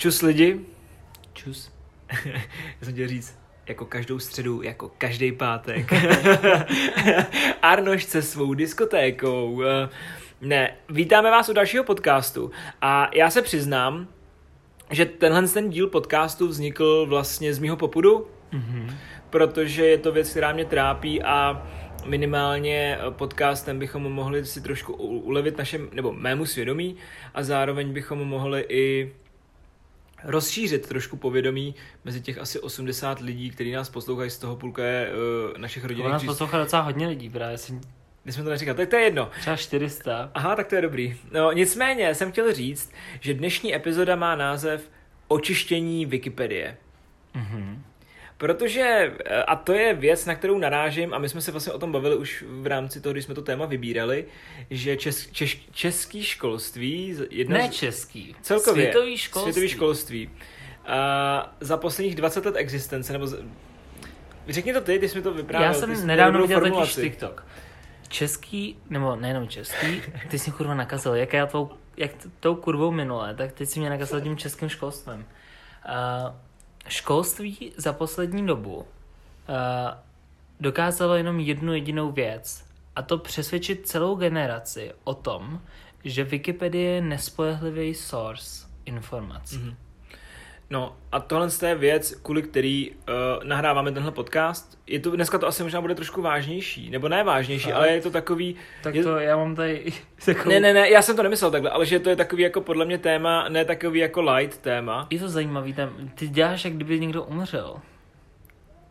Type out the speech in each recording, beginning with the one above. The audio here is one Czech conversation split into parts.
Čus lidi. Čus. Já jsem chtěl říct, jako každou středu, jako každý pátek. Arnoš se svou diskotékou. Ne, vítáme vás u dalšího podcastu a já se přiznám, že tenhle ten díl podcastu vznikl vlastně z mýho popudu, Mhm. protože je to věc, která mě trápí a minimálně podcastem bychom mohli si trošku ulevit našem, nebo mému svědomí a zároveň bychom mohli i rozšířit trošku povědomí mezi těch asi 80 lidí, kteří nás poslouchají, z toho půlka je uh, našich rodinných nás poslouchá docela hodně lidí, právě jsem Když jsme to neříkali, tak to je jedno. třeba 400. Aha, tak to je dobrý. No nicméně jsem chtěl říct, že dnešní epizoda má název Očištění Wikipedie. Mhm. Protože, eh, a to je věc, na kterou narážím, a my jsme se vlastně o tom bavili už v rámci toho, když jsme to téma vybírali, že čes, češ, český školství, jedna Ne z, český. celkově, Světový školství. světový školství a za posledních 20 let existence, nebo z, řekni to ty, ty jsi mi to vyprávěl. Já jsem nedávno viděl totiž. TikTok. Český, nebo nejenom český, ty jsi mě kurva nakazil, jak já tou, jak tou kurvou minule, tak teď si mě nakazil tím českým školstvím. Uh, školství za poslední dobu uh, dokázalo jenom jednu jedinou věc, a to přesvědčit celou generaci o tom, že Wikipedie je nespolehlivý source informací. Mhm. No a tohle je věc, kvůli který uh, nahráváme tenhle podcast. Je to, dneska to asi možná bude trošku vážnější, nebo ne vážnější, ale je to takový... Tak je, to já mám tady takovou... Ne, ne, ne, já jsem to nemyslel takhle, ale že to je takový jako podle mě téma, ne takový jako light téma. Je to zajímavý, tam, ty děláš, jak kdyby někdo umřel.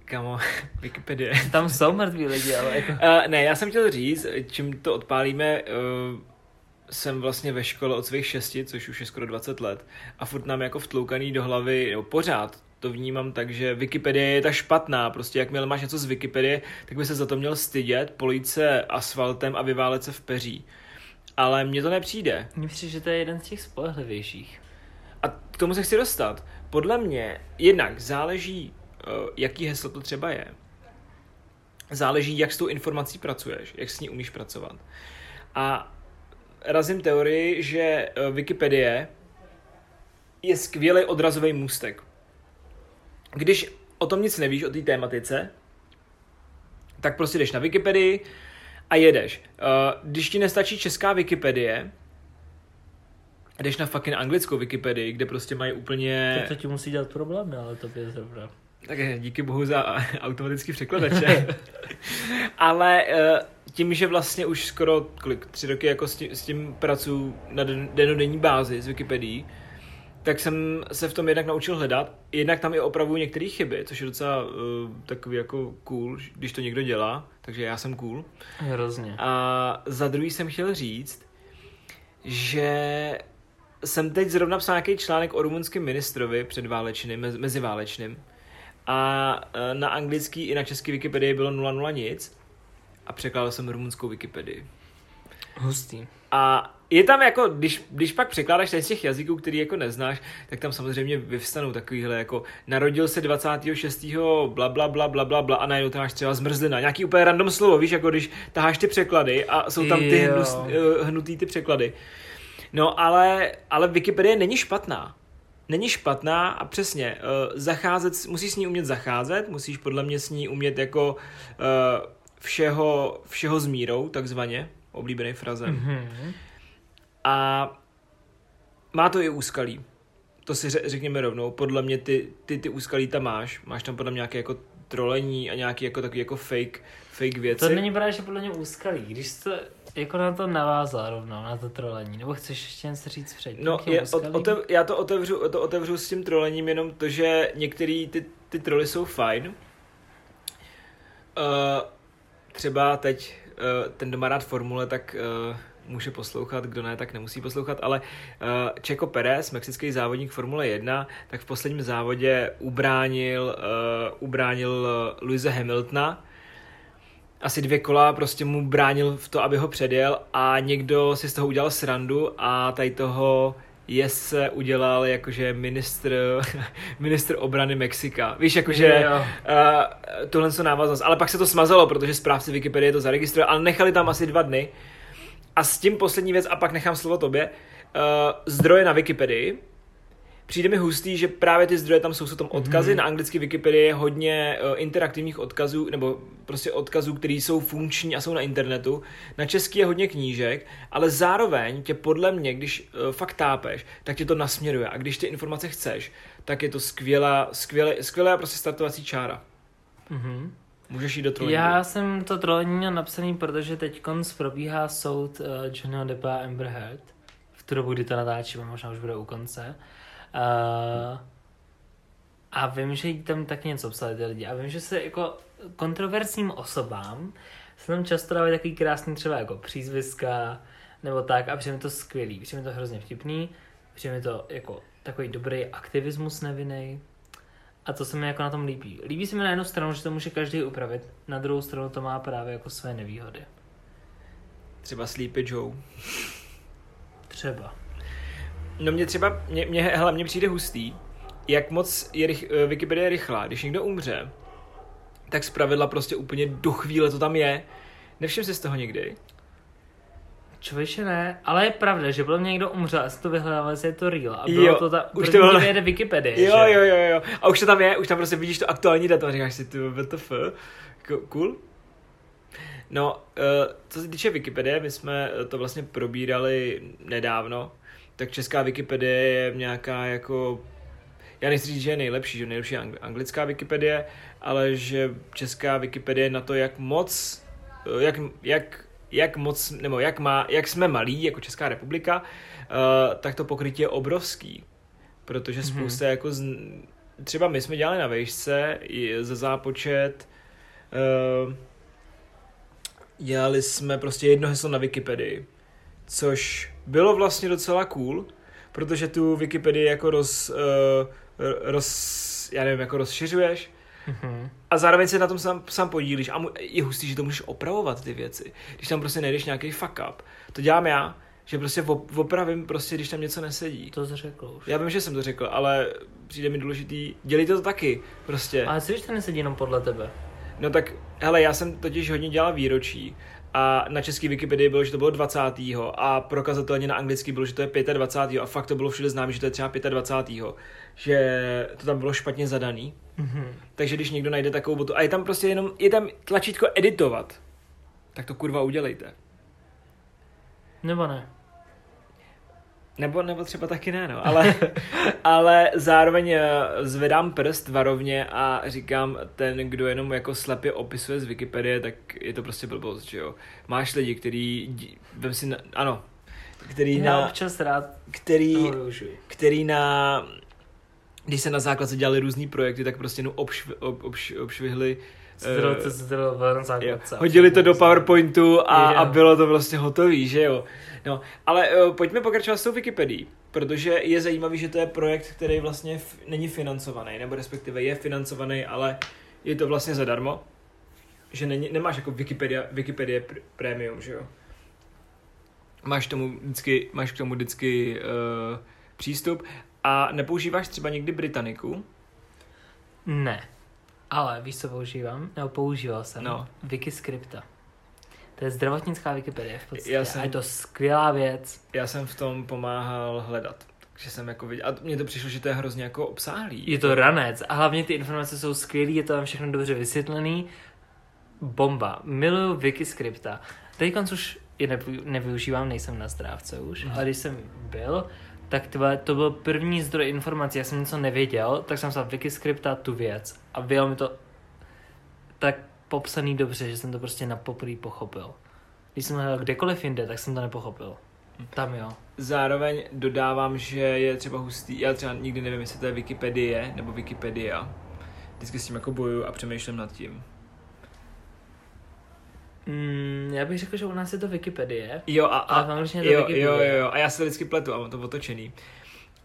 Kamo, Wikipedie. Tam jsou mrtví lidi, ale jako... Uh, ne, já jsem chtěl říct, čím to odpálíme, uh, jsem vlastně ve škole od svých šesti, což už je skoro 20 let, a furt nám jako vtloukaný do hlavy, nebo pořád to vnímám tak, že Wikipedie je ta špatná, prostě jakmile máš něco z Wikipedie, tak by se za to měl stydět, polít se asfaltem a vyválet se v peří. Ale mně to nepřijde. Mně přijde, že to je jeden z těch spolehlivějších. A k tomu se chci dostat. Podle mě jednak záleží, uh, jaký heslo to třeba je. Záleží, jak s tou informací pracuješ, jak s ní umíš pracovat. A razím teorii, že eh, Wikipedie je skvělý odrazový můstek. Když o tom nic nevíš, o té tématice, tak prostě jdeš na Wikipedii a jedeš. Eh, Když ti nestačí česká Wikipedie, jdeš na fucking anglickou Wikipedii, kde prostě mají úplně... To, to ti musí dělat problémy, ale to je zrovna. Tak díky bohu za automatický překladače. Ale eh, tím, že vlastně už skoro kolik, tři roky jako s tím, s tím pracuji na den- denodenní bázi s Wikipedií, tak jsem se v tom jednak naučil hledat. Jednak tam i opravuju některé chyby, což je docela uh, takový jako cool, když to někdo dělá, takže já jsem cool. Hrozně. A za druhý jsem chtěl říct, že jsem teď zrovna psal nějaký článek o rumunském ministrovi předválečným, mez- meziválečným. A e, na anglický i na český Wikipedii bylo 00 nic. A překládal jsem rumunskou Wikipedii. Hustý. A je tam jako, když, když pak překládáš ten z těch jazyků, který jako neznáš, tak tam samozřejmě vyvstanou takovýhle jako narodil se 26. bla bla bla bla bla bla a najednou tam máš třeba zmrzlina, nějaký úplně random slovo, víš, jako když taháš ty překlady a jsou tam ty hnus, eh, hnutý ty překlady. No ale, ale Wikipedie není špatná. Není špatná a přesně, uh, zacházet, musíš s ní umět zacházet, musíš podle mě s ní umět jako uh, všeho, všeho s mírou, takzvaně, oblíbený frazem. Mhm. A má to i úskalí. To si ře- řekněme rovnou. Podle mě ty, ty, ty úskalí tam máš. Máš tam podle mě nějaké jako trolení a nějaký jako takový jako fake, fake věci. To není právě, že podle mě úskalý. Když jste jako na to navázal rovnou, na to trolení, nebo chceš ještě něco říct předtím? No, je, úskalím? otev, já to otevřu, to otevřu s tím trolením jenom to, že některý ty, ty troly jsou fajn. Uh, třeba teď uh, ten, kdo formule, tak uh, může poslouchat, kdo ne, tak nemusí poslouchat, ale uh, Checo Perez, mexický závodník Formule 1, tak v posledním závodě ubránil, uh, ubránil Luise Hamiltona, asi dvě kola prostě mu bránil v to, aby ho předjel a někdo si z toho udělal srandu a tady toho je se udělal jakože ministr, ministr obrany Mexika. Víš, jakože Jo. uh, tohle jsou návaznost. Ale pak se to smazalo, protože správci Wikipedie to zaregistrovali, ale nechali tam asi dva dny. A s tím poslední věc, a pak nechám slovo tobě, uh, zdroje na Wikipedii přijde mi hustý, že právě ty zdroje tam jsou, jsou tam odkazy, mm-hmm. na anglicky Wikipedii je hodně uh, interaktivních odkazů, nebo prostě odkazů, které jsou funkční a jsou na internetu. Na český je hodně knížek, ale zároveň tě podle mě, když uh, fakt tápeš, tak tě to nasměruje a když ty informace chceš, tak je to skvělá, skvělá, skvělá prostě startovací čára. Mm-hmm. Můžeš jít do trollingu. Já jsem to trolení měl napsaný, protože teď probíhá soud uh, Johnnyho Deppa a Amber Heard. V tu dobu, kdy to natáčíme, možná už bude u konce. Uh, a vím, že tam tak něco psali ty lidi. A vím, že se jako kontroverzním osobám se tam často dávají takový krásný třeba jako přízviska nebo tak a přijde mi to skvělý, přijde mi to hrozně vtipný, přijde mi to jako takový dobrý aktivismus nevinný. A to se mi jako na tom líbí. Líbí se mi na jednu stranu, že to může každý upravit, na druhou stranu to má právě jako své nevýhody. Třeba Sleepy Joe. Třeba. No mě třeba, mě, mě, hele, mě přijde hustý, jak moc je rych, eh, Wikipedia rychlá. Když někdo umře, tak zpravidla prostě úplně do chvíle to tam je. Nevšim si z toho někdy. Člověče ne, ale je pravda, že bylo někdo umřel a to vyhledával, jestli je to real. A bylo Jo, to ta, už to bylo- Wikipedii, Jo, že? jo, jo, jo. A už to tam je, už tam prostě vidíš to aktuální datum a říkáš si, ty WTF, cool. No, eh, co se týče Wikipedie, my jsme to vlastně probírali nedávno, tak česká Wikipedie je nějaká jako, já nechci říct, že je nejlepší, že nejlepší je angl- anglická Wikipedie, ale že česká Wikipedie na to, jak moc, eh, jak, jak, jak moc, nebo jak, má, jak jsme malí jako Česká republika, eh, tak to pokrytí je obrovský. Protože spousta mm-hmm. jako z, třeba my jsme dělali na vejšce za zápočet uh, dělali jsme prostě jedno heslo na Wikipedii, což bylo vlastně docela cool, protože tu Wikipedii jako roz, uh, roz já nevím, jako rozšiřuješ Mhm. a zároveň se na tom sám, sám podílíš a mu, je hustý, že to můžeš opravovat ty věci. Když tam prostě nejdeš nějaký fuck up. To dělám já, že prostě op- opravím prostě, když tam něco nesedí. To jsi řekl už. Já vím, že jsem to řekl, ale přijde mi důležitý, dělejte to taky, prostě. Ale co když to nesedí jenom podle tebe? No tak, hele, já jsem totiž hodně dělal výročí a na český Wikipedii bylo, že to bylo 20. a prokazatelně na anglický bylo, že to je 25. a fakt to bylo všude známé, že to je třeba 25. Že to tam bylo špatně zadaný. Mhm. Takže když někdo najde takovou botu a je tam prostě jenom, je tam tlačítko editovat, tak to kurva udělejte. Nebo ne? Nebo, nebo třeba taky ne, no. Ale, ale zároveň eh, zvedám prst varovně a říkám, ten, kdo jenom jako slepě opisuje z Wikipedie, tak je to prostě blbost, že jo. Máš lidi, který, vem si, na, ano, který Já na, občas rád který, který na, když se na základce dělali různý projekty, tak prostě jenom obšv, ob, obš, obšvihli Eh, to na základce. hodili to do PowerPointu a, a bylo to prostě hotový, že jo. No, ale uh, pojďme pokračovat s tou Wikipedií, protože je zajímavý, že to je projekt, který vlastně f- není financovaný, nebo respektive je financovaný, ale je to vlastně zadarmo. Že není, nemáš jako Wikipedia, Wikipedie pr- Premium, že jo. Máš, tomu vždycky, máš k tomu vždycky uh, přístup a nepoužíváš třeba někdy Britanniku, Ne. Ale víš, co používám? Nebo používal jsem. No. Wikiscripta. To je zdravotnická Wikipedie v podstatě. Já jsem- A je to skvělá věc. já jsem v tom pomáhal hledat. Takže jsem jako viděl, a mně to přišlo, že to je hrozně jako obsáhlý. Je to ranec a hlavně ty informace jsou skvělé, je to tam všechno dobře vysvětlený. Bomba. Miluju Wikiscripta. Teď už je nevy, nevyužívám, nejsem na zdrávce už, Mhm. ale když jsem byl, tak tvé, to byl první zdroj informací, já jsem něco nevěděl, tak jsem psal Wikiscripta tu věc a bylo mi to tak popsaný dobře, že jsem to prostě na poprvé pochopil. Když jsem hledal kdekoliv jinde, tak jsem to nepochopil. Tam jo. Zároveň dodávám, že je třeba hustý, já třeba nikdy nevím, jestli to je Wikipedie nebo Wikipedia. Vždycky s tím jako bojuju a přemýšlím nad tím. Mm, já bych řekl, že u nás je to Wikipedie. Jo, a, Ale a, v je to jo, Wikipedie. jo, jo, jo, a já se vždycky pletu a mám to otočený.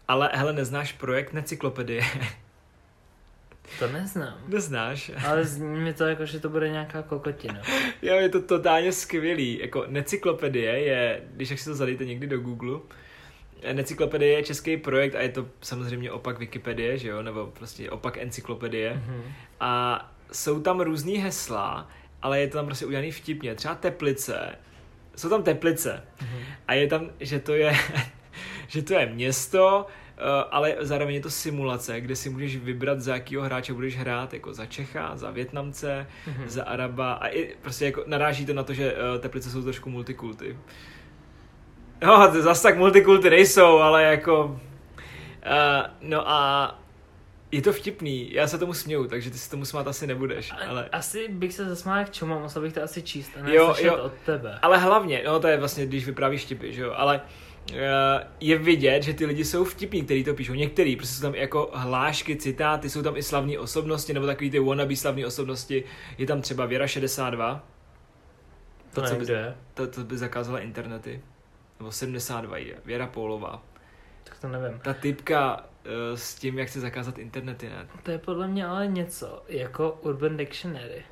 Ale hele, neznáš projekt Necyklopedie? To neznám. Neznáš? Ale zní mi to jako, že to bude nějaká kokotina. Jo, je to totálně skvělý. Jako Necyklopedie je, když jak si to zadejte někdy do Google, Necyklopedie je český projekt a je to samozřejmě opak Wikipedie, že jo, nebo prostě opak encyklopedie. Mhm. A jsou tam různý hesla, ale je to tam prostě udělaný vtipně. Třeba Teplice. Jsou tam Teplice. Mhm. A je tam, že to je, že to je město ale zároveň je to simulace, kde si můžeš vybrat, za jakýho hráče budeš hrát, jako za Čecha, za Větnamce, mm-hmm. za Araba a i prostě jako naráží to na to, že uh, Teplice jsou trošku multikulty. No, zase tak multikulty nejsou, ale jako... Uh, no a je to vtipný, já se tomu směju, takže ty si tomu smát asi nebudeš. Ale... Asi bych se zasmál k čemu, musel bych to asi číst a jo, jo, od tebe. Ale hlavně, no to je vlastně, když vyprávíš vtipy, že jo, ale uh, je vidět, že ty lidi jsou vtipní, kteří to píšou. Některý, prostě jsou tam jako hlášky, citáty, jsou tam i slavní osobnosti, nebo takový ty wannabe slavní osobnosti. Je tam třeba Věra 62. To, to co by, to, to by zakázala internety. Nebo 72 je. Věra Pólová. Tak to nevím. Ta typka s tím, jak chce zakázat internety, ne? To je podle mě ale něco jako Urban Dictionary.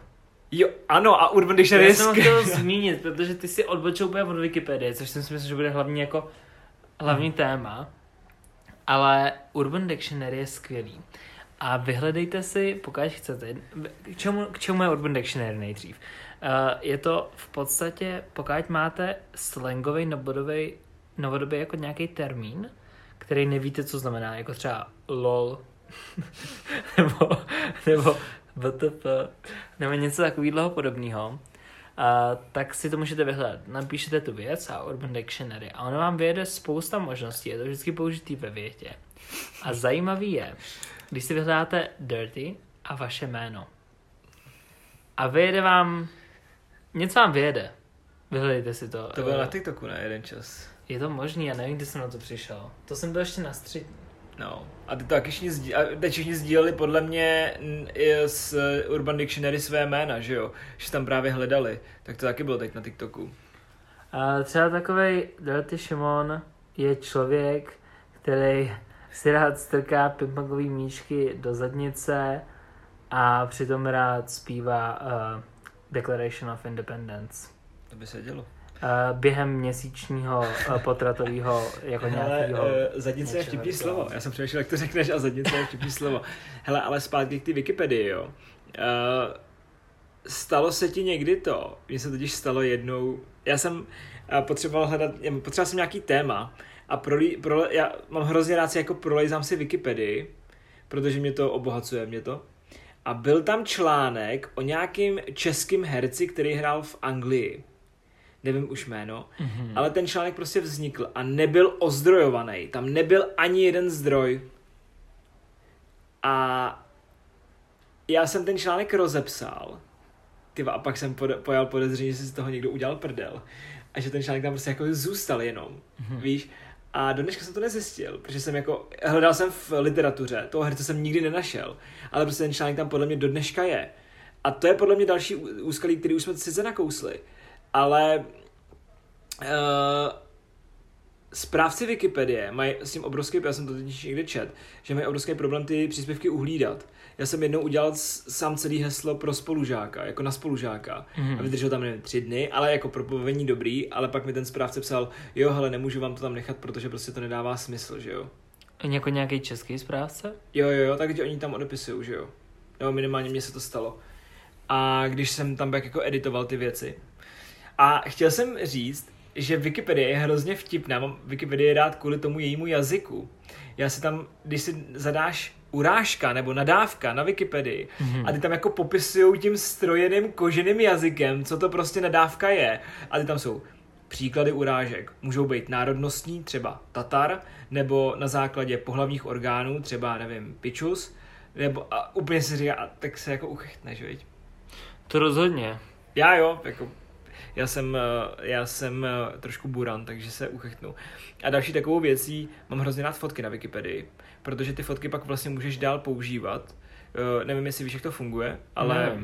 Jo, ano, a Urban Dictionary Já jsem chtěl zmínit, protože ty si odbočil úplně od Wikipedie, což si myslím, že bude hlavní jako hlavní hmm. téma. Ale Urban Dictionary je skvělý. A vyhledejte si, pokud chcete, k čemu, k čemu je Urban Dictionary nejdřív. Uh, je to v podstatě, pokud máte slangový novodobý, novodobý jako nějaký termín, který nevíte, co znamená, jako třeba lol, nebo, nebo WTF, nebo něco takového podobného, a tak si to můžete vyhledat. Napíšete tu věc a Urban Dictionary a ono vám vyjede spousta možností, je to vždycky použitý ve větě. A zajímavý je, když si vyhledáte dirty a vaše jméno. A vyjede vám, něco vám vyjede. Vyhledejte si to. To bylo na TikToku na jeden čas. Je to možný, já nevím, kdy jsem na to přišel. To jsem byl ještě na střední. No, a ty to taky všichni, sdí, a teď všichni sdíleli podle mě i z Urban Dictionary své jména, že jo? Že tam právě hledali. Tak to taky bylo teď na TikToku. A třeba takový Dorothy Šimon je člověk, který si rád strká pingpongový míčky do zadnice a přitom rád zpívá uh, Declaration of Independence. To by se dělo. Uh, během měsíčního uh, potratového jako nějakého... Uh, zadnice je vtipný slovo. Já jsem přemýšlel, jak to řekneš a zadnice je vtipný slovo. Hele, ale zpátky k ty Wikipedii, jo. Uh, stalo se ti někdy to, mně se totiž stalo jednou, já jsem potřeboval hledat, potřeboval jsem nějaký téma a prolí, pro, já mám hrozně rád si jako prolejzám si Wikipedii, protože mě to obohacuje, mě to. A byl tam článek o nějakým českým herci, který hrál v Anglii nevím už jméno, mm-hmm. ale ten článek prostě vznikl a nebyl ozdrojovaný. Tam nebyl ani jeden zdroj. A já jsem ten článek rozepsal. Tyva, a pak jsem pod, pojal podezření, že si z toho někdo udělal prdel. A že ten článek tam prostě jako zůstal jenom. Mm-hmm. Víš? A do dneška jsem to nezjistil, protože jsem jako, hledal jsem v literatuře, toho herce jsem nikdy nenašel, ale prostě ten článek tam podle mě do dneška je. A to je podle mě další úskalí, který už jsme sice nakousli, ale uh, správci Wikipedie mají s tím obrovský, já jsem to teď někde čet, že mají obrovský problém ty příspěvky uhlídat. Já jsem jednou udělal sám celý heslo pro spolužáka, jako na spolužáka. Mm. A vydržel tam nevím, tři dny, ale jako pro povení dobrý, ale pak mi ten správce psal, jo, hele, nemůžu vám to tam nechat, protože prostě to nedává smysl, že jo. Jako nějaký český správce? Jo, jo, jo, takže oni tam odepisují, že jo. Nebo minimálně mně se to stalo. A když jsem tam jako editoval ty věci. A chtěl jsem říct, že Wikipedie je hrozně vtipná. Mám Wikipedii rád kvůli tomu jejímu jazyku. Já si tam, když si zadáš urážka nebo nadávka na Wikipedii mm-hmm. a ty tam jako popisují tím strojeným koženým jazykem, co to prostě nadávka je. A ty tam jsou příklady urážek. Můžou být národnostní, třeba Tatar, nebo na základě pohlavních orgánů, třeba, nevím, pičus, nebo a úplně si říká, a tak se jako uchechtneš, viď? To rozhodně. Já jo, jako já jsem, eh, já jsem eh, trošku buran, takže se uchechtnu. A další takovou věcí, mám hrozně rád fotky na Wikipedii, protože ty fotky pak vlastně můžeš dál používat. Uh, nevím, jestli víš, jak to funguje, ale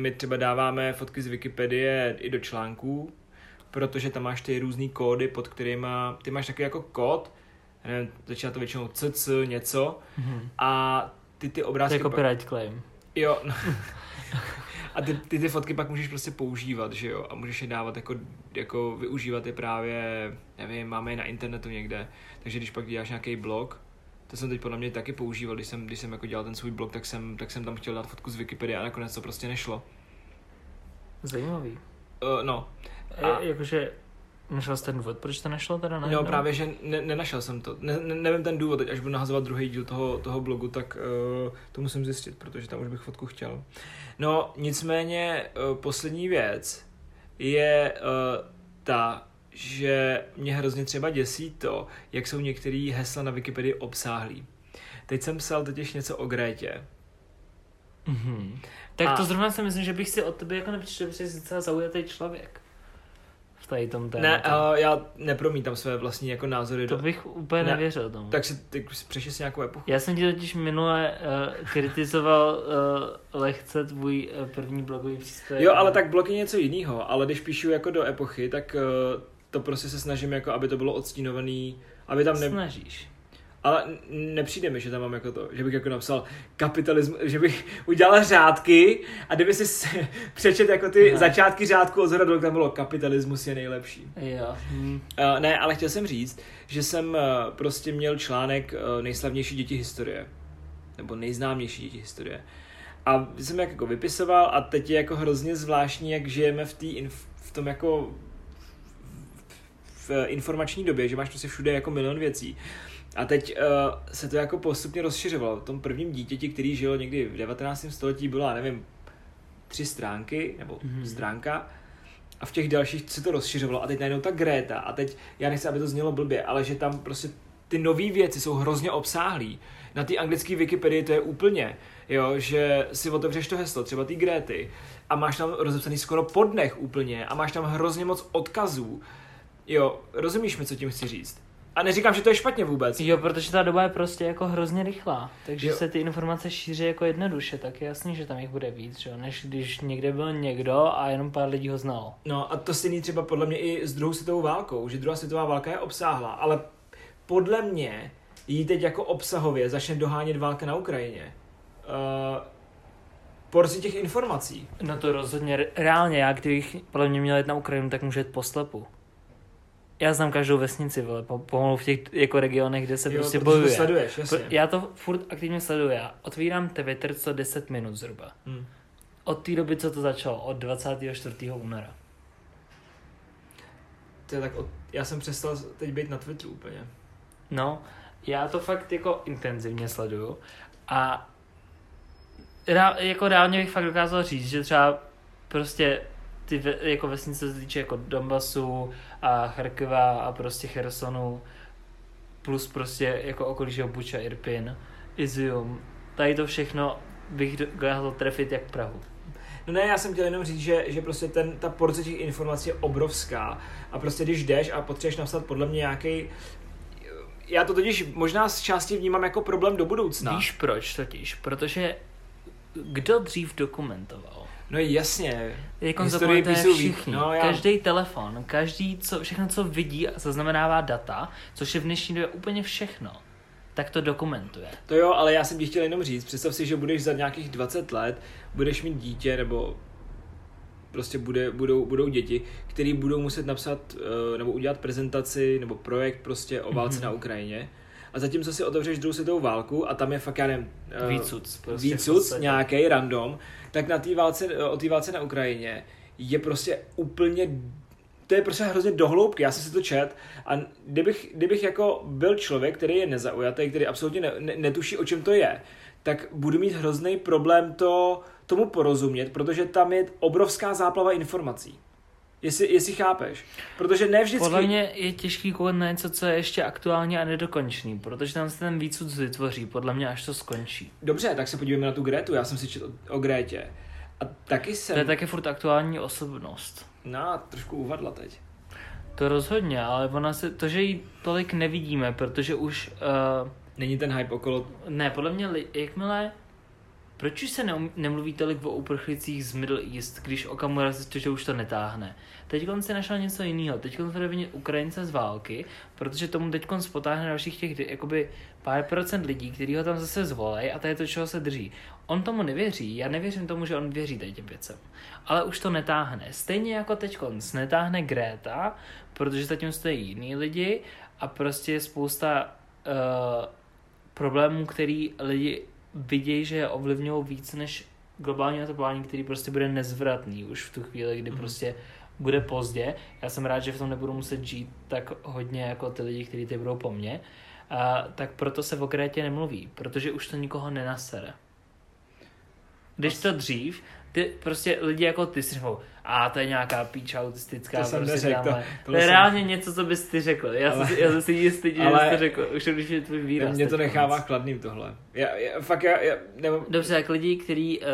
my třeba dáváme fotky z Wikipedie i do článků, protože tam máš ty různé kódy, pod kterými, ty máš takový jako kód, nevím, začíná to většinou cc něco, mm-hmm. a ty ty obrázky... To je copyright pak... claim. Jo, no. A ty, ty, ty fotky pak můžeš prostě používat, že jo? A můžeš je dávat jako, jako využívat je právě, nevím, máme je na internetu někde. Takže když pak děláš nějaký blog, to jsem teď podle mě taky používal, když jsem, když jsem jako dělal ten svůj blog, tak jsem, tak jsem tam chtěl dát fotku z Wikipedie a nakonec to prostě nešlo. Zajímavý. Uh, no. A... E, jakože Našel jsi ten důvod, proč to nešlo teda na No právě, že ne, nenašel jsem to. Ne, ne, nevím ten důvod, teď až budu nahazovat druhý díl toho, toho blogu, tak uh, to musím zjistit, protože tam už bych fotku chtěl. No, nicméně uh, poslední věc je uh, ta, že mě hrozně třeba děsí to, jak jsou některé hesla na Wikipedii obsáhlý. Teď jsem psal totiž něco o Grétě. Mm-hmm. Tak a... to zrovna si myslím, že bych si od tebe jako nepřišel, že jsi docela zaujatý člověk tady tom tématu. Ne, uh, já nepromítám své vlastní jako názory. To bych úplně ne, nevěřil tomu. Tak si ty přešli si nějakou epochu. Já jsem ti totiž minule uh, kritizoval uh, lehce tvůj uh, první blogový příspěvek. Jo, ale tak blog je něco jiného, ale když píšu jako do epochy, tak uh, to prostě se snažím jako, aby to bylo odstínovaný, aby tam ne... Snažíš. Ale nepřijde mi, že tam mám jako to, že bych jako napsal kapitalismus, že bych udělal řádky a kdyby si přečet jako ty Aha. začátky řádku od zhora tam bylo kapitalismus je nejlepší. Jo. Hmm. Uh, ne, ale chtěl jsem říct, že jsem uh, prostě měl článek uh, nejslavnější děti historie. Nebo nejznámější děti historie. A jsem jak jako vypisoval a teď je jako hrozně zvláštní, jak žijeme v, tý, v tom jako v informační době, že máš prostě všude jako milion věcí. A teď uh, se to jako postupně rozšiřovalo. V tom prvním dítěti, který žil někdy v 19. století, byla, nevím, tři stránky, nebo mm-hmm. stránka, a v těch dalších se to rozšiřovalo. A teď najednou ta Greta, a teď, já nechci, aby to znělo blbě, ale že tam prostě ty nové věci jsou hrozně obsáhlý. Na té anglické Wikipedii to je úplně, jo, že si otevřeš to heslo, třeba ty Gréty, a máš tam rozepsaný skoro po dnech úplně, a máš tam hrozně moc odkazů. Jo, rozumíš mi, co tím chci říct? A neříkám, že to je špatně vůbec. Jo, protože ta doba je prostě jako hrozně rychlá, takže jo. se ty informace šíří jako jednoduše, tak je jasný, že tam jich bude víc, že? než když někde byl někdo a jenom pár lidí ho znalo. No a to stejný třeba podle mě i s druhou světovou válkou, že druhá světová válka je obsáhla, ale podle mě jí teď jako obsahově začne dohánět válka na Ukrajině. Uh, porci těch informací. No to rozhodně, reálně, já kdybych podle mě měl jít na Ukrajinu, tak může jít poslepu. Já znám každou vesnici, vole, pomalu v těch jako regionech, kde se jo, prostě bojuje. To sleduješ, jasně. Já to furt aktivně sleduju. Já otvírám Twitter co 10 minut zhruba. Hmm. Od té doby, co to začalo, od 24. února. To je tak, od... já jsem přestal teď být na Twitteru úplně. No, já to fakt jako intenzivně sleduju a rá, jako reálně bych fakt dokázal říct, že třeba prostě ty ve, jako vesnice se týče jako Donbasu a Charkova a prostě Chersonu plus prostě jako okolí, Buča, Irpin, Izium, tady to všechno bych dokázal trefit jak Prahu. No ne, já jsem chtěl jenom říct, že, že prostě ten, ta porce těch informací je obrovská a prostě když jdeš a potřebuješ napsat podle mě nějaký já to totiž možná z části vnímám jako problém do budoucna. Víš proč totiž? Protože kdo dřív dokumentoval? No jasně. Jako zapamatuje všichni. No, já... Každý telefon, každý, co, všechno, co vidí a zaznamenává data, což je v dnešní době úplně všechno, tak to dokumentuje. To jo, ale já jsem ti chtěl jenom říct, představ si, že budeš za nějakých 20 let, budeš mít dítě, nebo prostě bude, budou, budou děti, který budou muset napsat uh, nebo udělat prezentaci nebo projekt prostě o válce mm-hmm. na Ukrajině. A zatímco si otevřeš druhou světovou válku a tam je fakt, já nevím, uh, výcuc, prostě výcuc nějaký random, tak na té válce, o té válce na Ukrajině je prostě úplně to je prostě hrozně dohloubky, já jsem si to čet a kdybych, kdybych jako byl člověk, který je nezaujatý, který absolutně ne, ne, netuší, o čem to je, tak budu mít hrozný problém to, tomu porozumět, protože tam je obrovská záplava informací. Jestli, jestli chápeš. Protože ne vždycky... Podle mě je těžký koukat na něco, co je ještě aktuální a nedokončný, protože tam se ten výcud vytvoří, podle mě, až to skončí. Dobře, tak se podívejme na tu Gretu, já jsem si četl o, o Grétě. A taky jsem... To je taky furt aktuální osobnost. No, trošku uvadla teď. To rozhodně, ale ona se, to, že ji tolik nevidíme, protože už... Uh, Není ten hype okolo... Ne, podle mě, jakmile proč už se neum, nemluví tolik o uprchlicích z Middle East, když Okamura zjistil, že už to netáhne? Teď se našel něco jiného. Teď se bude Ukrajince z války, protože tomu teď spotáhne dalších těch jakoby pár procent lidí, kteří ho tam zase zvolej a to je to, čeho se drží. On tomu nevěří, já nevěřím tomu, že on věří tady těm věcem. Ale už to netáhne. Stejně jako teď netáhne Greta, protože zatím stojí jiný lidi a prostě je spousta uh, problémů, který lidi vidějí, že je ovlivňují víc než globální oteplování, který prostě bude nezvratný už v tu chvíli, kdy mm. prostě bude pozdě. Já jsem rád, že v tom nebudu muset žít tak hodně jako ty lidi, kteří ty budou po mně. A, tak proto se o Krétě nemluví, protože už to nikoho nenasere. Když to dřív, ty prostě lidi jako ty si řeknou, a to je nějaká píča autistická. To jsem prostě neřekl, tamhle." to- to, tohle je jsem- reálně něco, co bys ty řekl. Já, Ale- jsem, si, já jsem si jistý, že Ale- jsi to řekl, už když je tvůj výraz. Mě to nechává konec. chladným tohle. Já, já fakt já, já nebo, Dobře, jak lidi, kteří uh,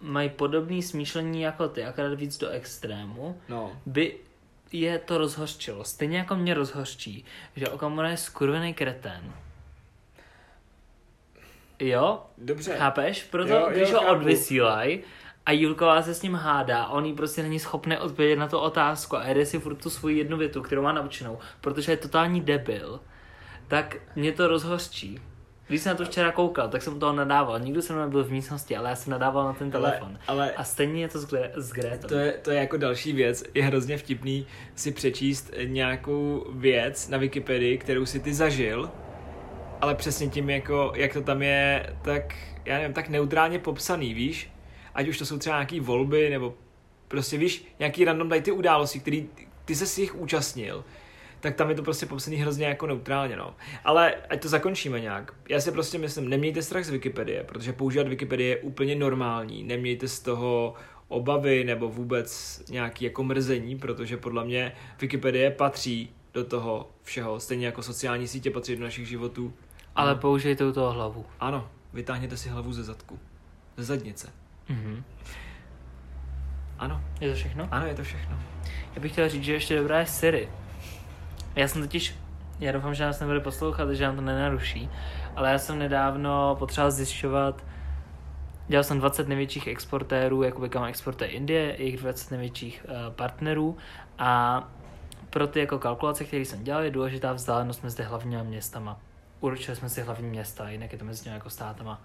mají podobné smýšlení jako ty, akorát víc do extrému, no, by je to rozhořčilo. Stejně jako mě rozhořčí, že Okamura je skurvený kretén. Jo? dobře. Chápeš? Proto, Jo, jo, když ho odvysílají a Julková se s ním hádá, on jí prostě není schopný odpovědět na tu otázku a jede si furt tu svoji jednu větu, kterou má naučenou, protože je totální debil, tak mě to rozhořčí. Když jsem na to včera koukal, tak jsem toho nadával. Nikdo se mnou nebyl v místnosti, ale já jsem nadával na ten telefon. ale A stejně je to s, Gre- s Gretou. To je, to je jako další věc. Je hrozně vtipný si přečíst nějakou věc na Wikipedii, kterou si ty zažil, ale přesně tím, jako, jak to tam je, tak, já nevím, tak neutrálně popsaný, víš? Ať už to jsou třeba nějaký volby, nebo prostě víš, nějaký random dají ty události, který ty se si jich účastnil, tak tam je to prostě popsaný hrozně jako neutrálně, no. Ale ať to zakončíme nějak. Já si prostě myslím, nemějte strach z Wikipedie, protože používat Wikipedii je úplně normální. Nemějte z toho obavy nebo vůbec nějaký jako mrzení, protože podle mě Wikipedie patří do toho všeho, stejně jako sociální sítě patří do našich životů. Ale Ano. použijte u toho hlavu. Ano, vytáhněte si hlavu ze zadku. Ze zadnice. Mhm. Ano, Je to všechno? ano, je to všechno. Já bych chtěl říct, že ještě dobrá je Siri. Já jsem totiž, já doufám, že nás nebude poslouchat, že nám to nenaruší, ale já jsem nedávno potřeboval zjišťovat, dělal jsem 20 největších exportérů, jakoby kam exportuje Indie, jejich 20 největších uh, partnerů a pro ty jako kalkulace, které jsem dělal, je důležitá vzdálenost mezi hlavními městama. Určili jsme si hlavní města, jinak je to mezi těmi jako státama.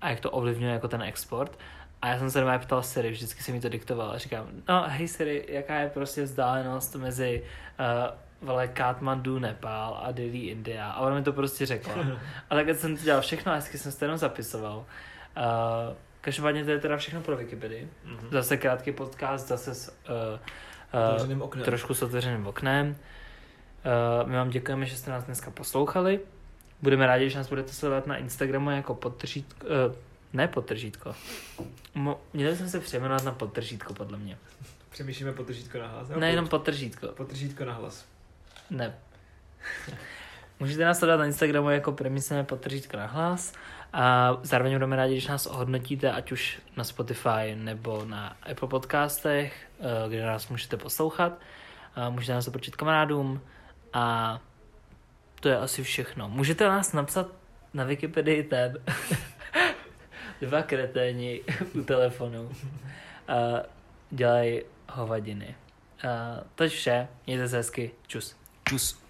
A jak to ovlivňuje jako ten export. A já jsem se doma ptal Siri, vždycky si mi to diktoval a říkám, no hej Siri, jaká je prostě vzdálenost mezi uh, vole Kathmandu, Nepál a Delhi, India. A ona mi to prostě řekla. A takhle jsem to dělal všechno a hezky jsem to jenom zapisoval. Uh, každopádně to je teda všechno pro Wikipedii. Mhm. Zase krátký podcast, zase s, uh, Otevřeným oknem. trošku s otevřeným oknem. Uh, my vám děkujeme, že jste nás dneska poslouchali. Budeme rádi, že nás budete sledovat na Instagramu jako podtržítko, uh, ne podtržítko. Mo- Měli jsme se přejmenovat na podtržítko, podle mě. Přemýšlíme potržítko na hlas. Ne, jenom podtržítko. Potržítko na hlas. Ne. Můžete nás sledovat na Instagramu jako premisujeme podtržítko na hlas a zároveň budeme rádi, když nás ohodnotíte, ať už na Spotify nebo na Apple podcastech, eh, kde nás můžete poslouchat. A Můžete nás doporučit kamarádům a to je asi všechno. Můžete nás napsat na Wikipedii ten dva kreténi u telefonu a dělají hovadiny. A to je vše, mějte se hezky, čus. Čus.